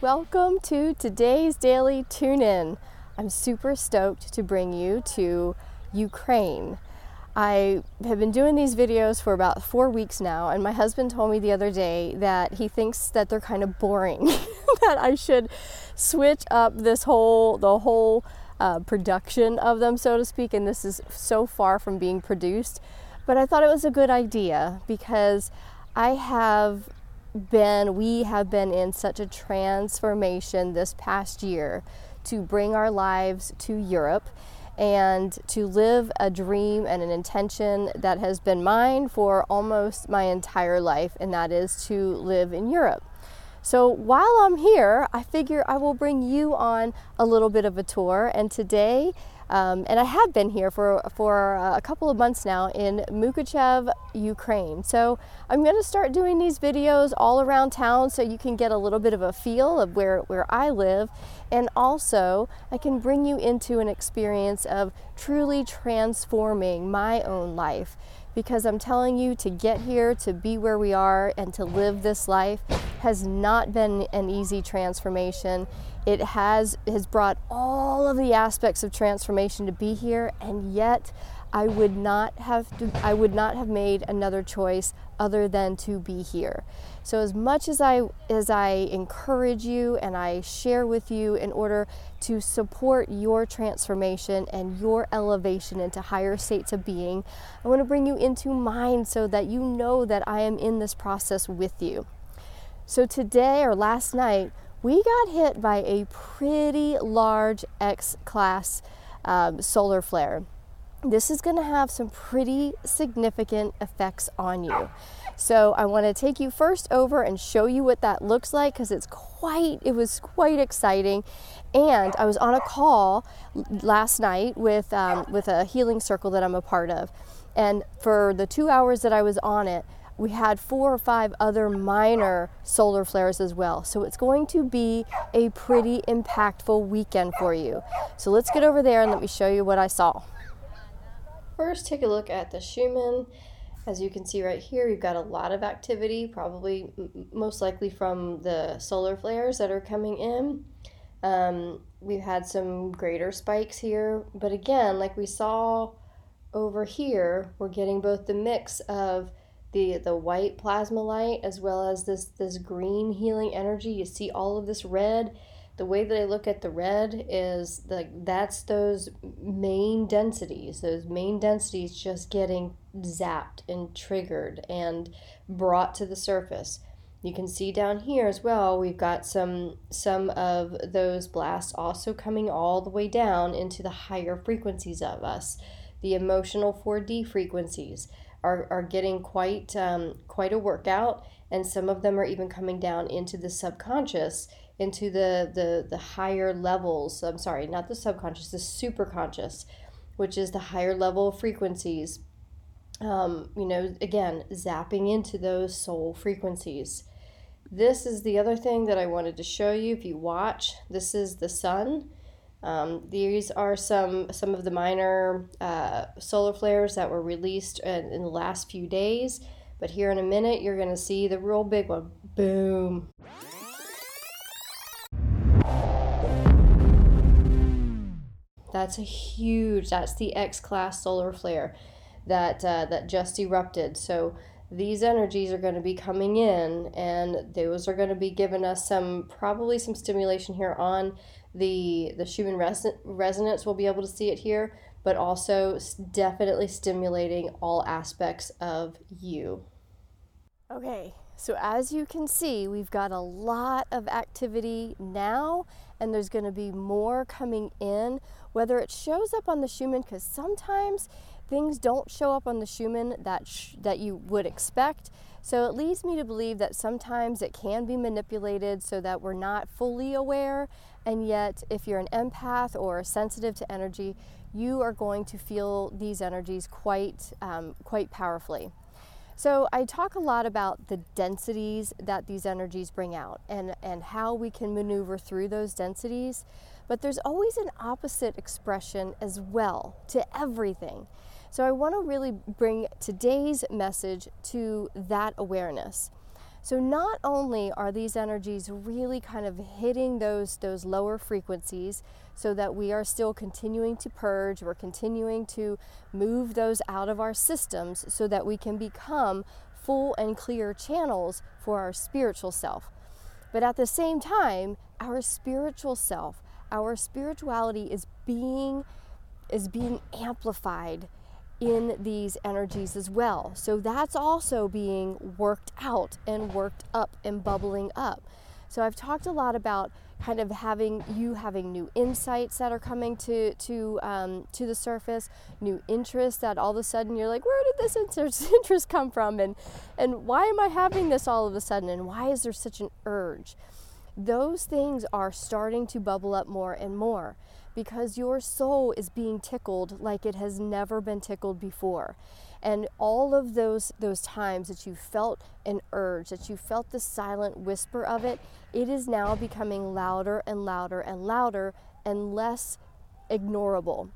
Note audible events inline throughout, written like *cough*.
Welcome to today's daily tune in. I'm super stoked to bring you to Ukraine. I have been doing these videos for about four weeks now, and my husband told me the other day that he thinks that they're kind of boring, *laughs* that I should switch up this whole, the whole uh, production of them, so to speak, and this is so far from being produced. But I thought it was a good idea because I have been, we have been in such a transformation this past year to bring our lives to Europe and to live a dream and an intention that has been mine for almost my entire life, and that is to live in Europe. So while I'm here, I figure I will bring you on a little bit of a tour, and today um, and I have been here for, for a couple of months now in Mukachev, Ukraine. So I'm going to start doing these videos all around town so you can get a little bit of a feel of where, where I live. And also, I can bring you into an experience of truly transforming my own life because I'm telling you to get here, to be where we are, and to live this life has not been an easy transformation. It has has brought all of the aspects of transformation to be here, and yet I would not have to, I would not have made another choice other than to be here. So as much as I as I encourage you and I share with you in order to support your transformation and your elevation into higher states of being, I want to bring you into mine so that you know that I am in this process with you. So today or last night, we got hit by a pretty large X class um, solar flare this is going to have some pretty significant effects on you. So I want to take you first over and show you what that looks like because it's quite it was quite exciting. And I was on a call last night with um, with a healing circle that I'm a part of, and for the two hours that I was on it, we had four or five other minor solar flares as well. So it's going to be a pretty impactful weekend for you. So let's get over there and let me show you what I saw. First, take a look at the Schumann. As you can see right here, we've got a lot of activity, probably most likely from the solar flares that are coming in. Um, we've had some greater spikes here, but again, like we saw over here, we're getting both the mix of the the white plasma light as well as this this green healing energy. You see all of this red the way that I look at the red is like that's those main densities, those main densities just getting zapped and triggered and brought to the surface. You can see down here as well, we've got some some of those blasts also coming all the way down into the higher frequencies of us. The emotional 4D frequencies are, are getting quite um, quite a workout, and some of them are even coming down into the subconscious into the the the higher levels i'm sorry not the subconscious the superconscious which is the higher level frequencies. Um, you know again zapping into those soul frequencies. This is the other thing that i wanted to show you if you watch. This is the sun um, these are some some of the minor uh, solar flares that were released in, in the last few days but here in a minute you're going to see the real big one boom That's a huge. That's the X class solar flare that uh, that just erupted. So these energies are going to be coming in, and those are going to be giving us some probably some stimulation here on the the Schumann res- resonance. We'll be able to see it here, but also definitely stimulating all aspects of you. Okay, so as you can see, we've got a lot of activity now, and there's going to be more coming in whether it shows up on the Schumann, because sometimes things don't show up on the Schumann that, sh- that you would expect. So it leads me to believe that sometimes it can be manipulated so that we're not fully aware. And yet, if you're an empath or sensitive to energy, you are going to feel these energies quite, um, quite powerfully. So I talk a lot about the densities that these energies bring out and, and how we can maneuver through those densities. But there's always an opposite expression as well to everything. So I want to really bring today's message to that awareness. So not only are these energies really kind of hitting those those lower frequencies so that we are still continuing to purge, we're continuing to move those out of our systems so that we can become full and clear channels for our spiritual self. But at the same time, our spiritual self, our spirituality is being is being amplified in these energies as well. So that's also being worked out and worked up and bubbling up. So I've talked a lot about kind of having you having new insights that are coming to to um, to the surface, new interests that all of a sudden you're like, where did this *laughs* interest come from, and and why am I having this all of a sudden, and why is there such an urge? Those things are starting to bubble up more and more because your soul is being tickled like it has never been tickled before. And all of those those times that you felt an urge, that you felt the silent whisper of it, it is now becoming louder and louder and louder and less ignorable.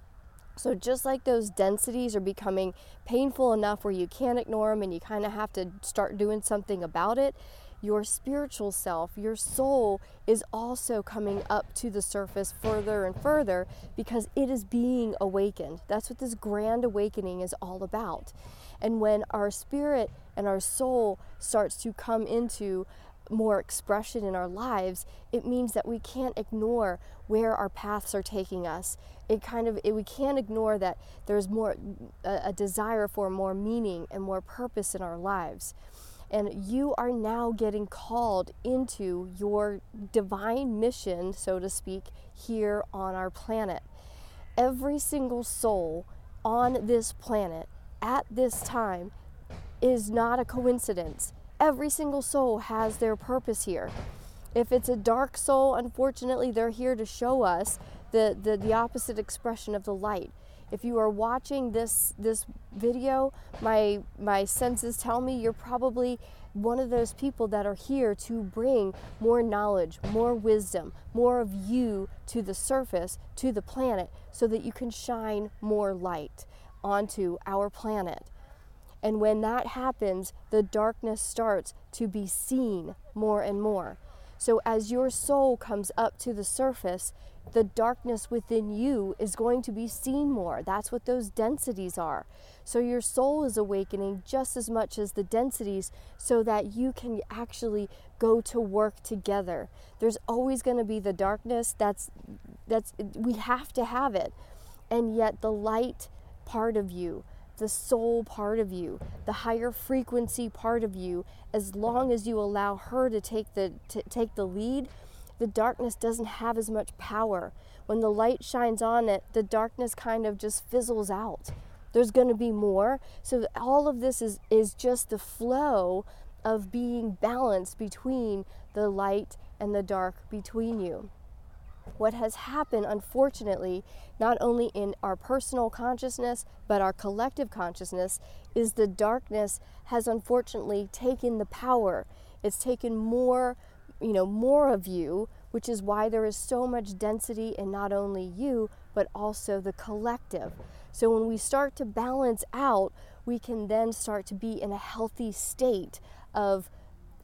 So, just like those densities are becoming painful enough where you can't ignore them and you kind of have to start doing something about it, your spiritual self, your soul is also coming up to the surface further and further because it is being awakened. That's what this grand awakening is all about. And when our spirit and our soul starts to come into more expression in our lives, it means that we can't ignore where our paths are taking us. It kind of it, we can't ignore that there's more a, a desire for more meaning and more purpose in our lives and you are now getting called into your divine mission, so to speak, here on our planet. Every single soul on this planet at this time is not a coincidence. Every single soul has their purpose here. If it's a dark soul, unfortunately, they're here to show us the, the, the opposite expression of the light. If you are watching this this video, my my senses tell me you're probably one of those people that are here to bring more knowledge, more wisdom, more of you to the surface, to the planet, so that you can shine more light onto our planet. And when that happens, the darkness starts to be seen more and more. So as your soul comes up to the surface, the darkness within you is going to be seen more. That's what those densities are. So your soul is awakening just as much as the densities so that you can actually go to work together. There's always going to be the darkness. That's that's we have to have it. And yet the light part of you, the soul part of you, the higher frequency part of you, as long as you allow her to take the to take the lead, the darkness doesn't have as much power. When the light shines on it, the darkness kind of just fizzles out. There's going to be more. So all of this is is just the flow of being balanced between the light and the dark between you. What has happened, unfortunately, not only in our personal consciousness, but our collective consciousness, is the darkness has unfortunately taken the power. It's taken more you know, more of you, which is why there is so much density in not only you, but also the collective. So when we start to balance out, we can then start to be in a healthy state of,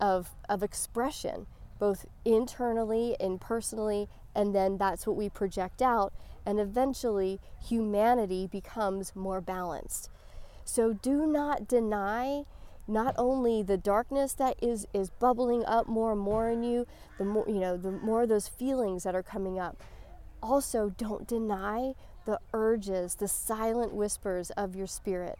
of, of expression, both internally and personally, and then that's what we project out. And eventually, humanity becomes more balanced. So do not deny not only the darkness that is is bubbling up more and more in you the more you know the more those feelings that are coming up. Also don't deny the urges the silent whispers of your spirit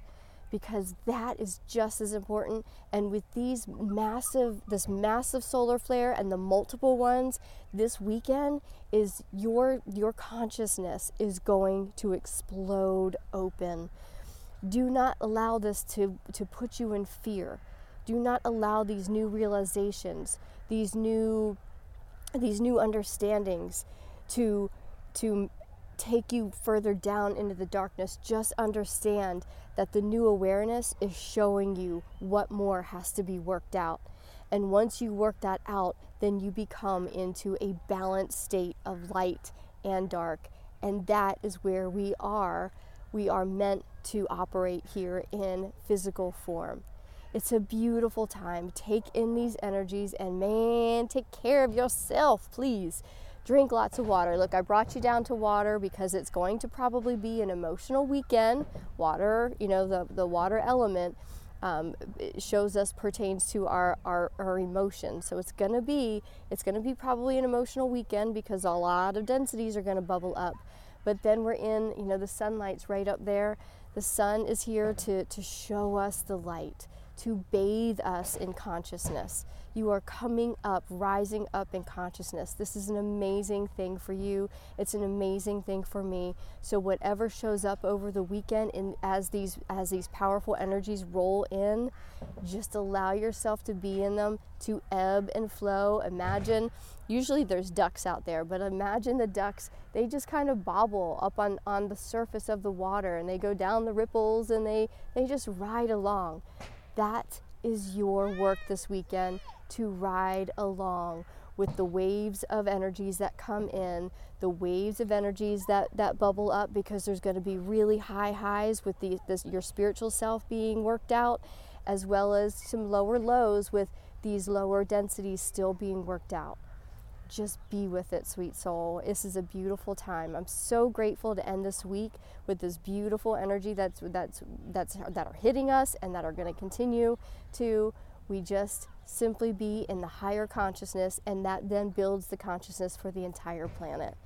because that is just as important. And with these massive this massive solar flare and the multiple ones this weekend is your your consciousness is going to explode open do not allow this to, to put you in fear. Do not allow these new realizations, these new these new understandings to to take you further down into the darkness. Just understand that the new awareness is showing you what more has to be worked out. And once you work that out, then you become into a balanced state of light and dark. And that is where we are. We are meant to operate here in physical form. It's a beautiful time. Take in these energies and man, take care of yourself, please. Drink lots of water. Look, I brought you down to water because it's going to probably be an emotional weekend. Water, you know, the, the water element um, shows us pertains to our, our, our emotions. So it's gonna be it's gonna be probably an emotional weekend because a lot of densities are gonna bubble up. But then we're in, you know, the sunlight's right up there. The sun is here to, to show us the light to bathe us in consciousness. You are coming up, rising up in consciousness. This is an amazing thing for you. It's an amazing thing for me. So whatever shows up over the weekend and as these as these powerful energies roll in, just allow yourself to be in them, to ebb and flow. Imagine usually there's ducks out there, but imagine the ducks, they just kind of bobble up on, on the surface of the water and they go down the ripples and they, they just ride along. That is your work this weekend to ride along with the waves of energies that come in, the waves of energies that, that bubble up because there's going to be really high highs with the, this, your spiritual self being worked out, as well as some lower lows with these lower densities still being worked out just be with it, sweet soul. This is a beautiful time. I'm so grateful to end this week with this beautiful energy that's that's that's that are hitting us and that are going to continue to we just simply be in the higher consciousness and that then builds the consciousness for the entire planet.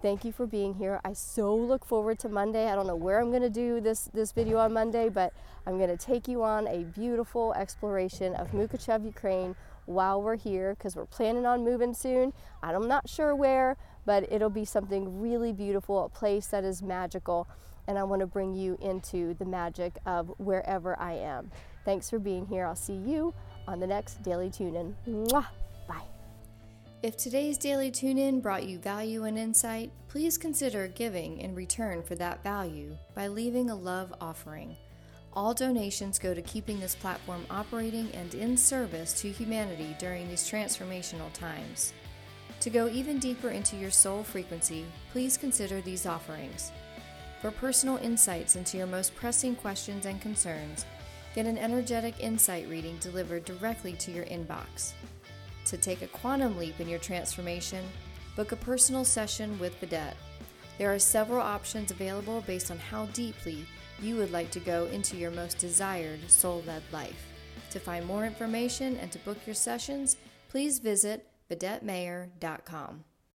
Thank you for being here. I so look forward to Monday. I don't know where I'm going to do this this video on Monday, but I'm going to take you on a beautiful exploration of Mukachev, Ukraine while we're here because we're planning on moving soon. I'm not sure where, but it'll be something really beautiful, a place that is magical, and I want to bring you into the magic of wherever I am. Thanks for being here. I'll see you on the next Daily Tune In. Bye. If today's Daily Tune In brought you value and insight, please consider giving in return for that value by leaving a love offering. All donations go to keeping this platform operating and in service to humanity during these transformational times. To go even deeper into your soul frequency, please consider these offerings. For personal insights into your most pressing questions and concerns, get an energetic insight reading delivered directly to your inbox. To take a quantum leap in your transformation, book a personal session with Vidette. There are several options available based on how deeply you would like to go into your most desired soul led life. To find more information and to book your sessions, please visit videttemeyer.com.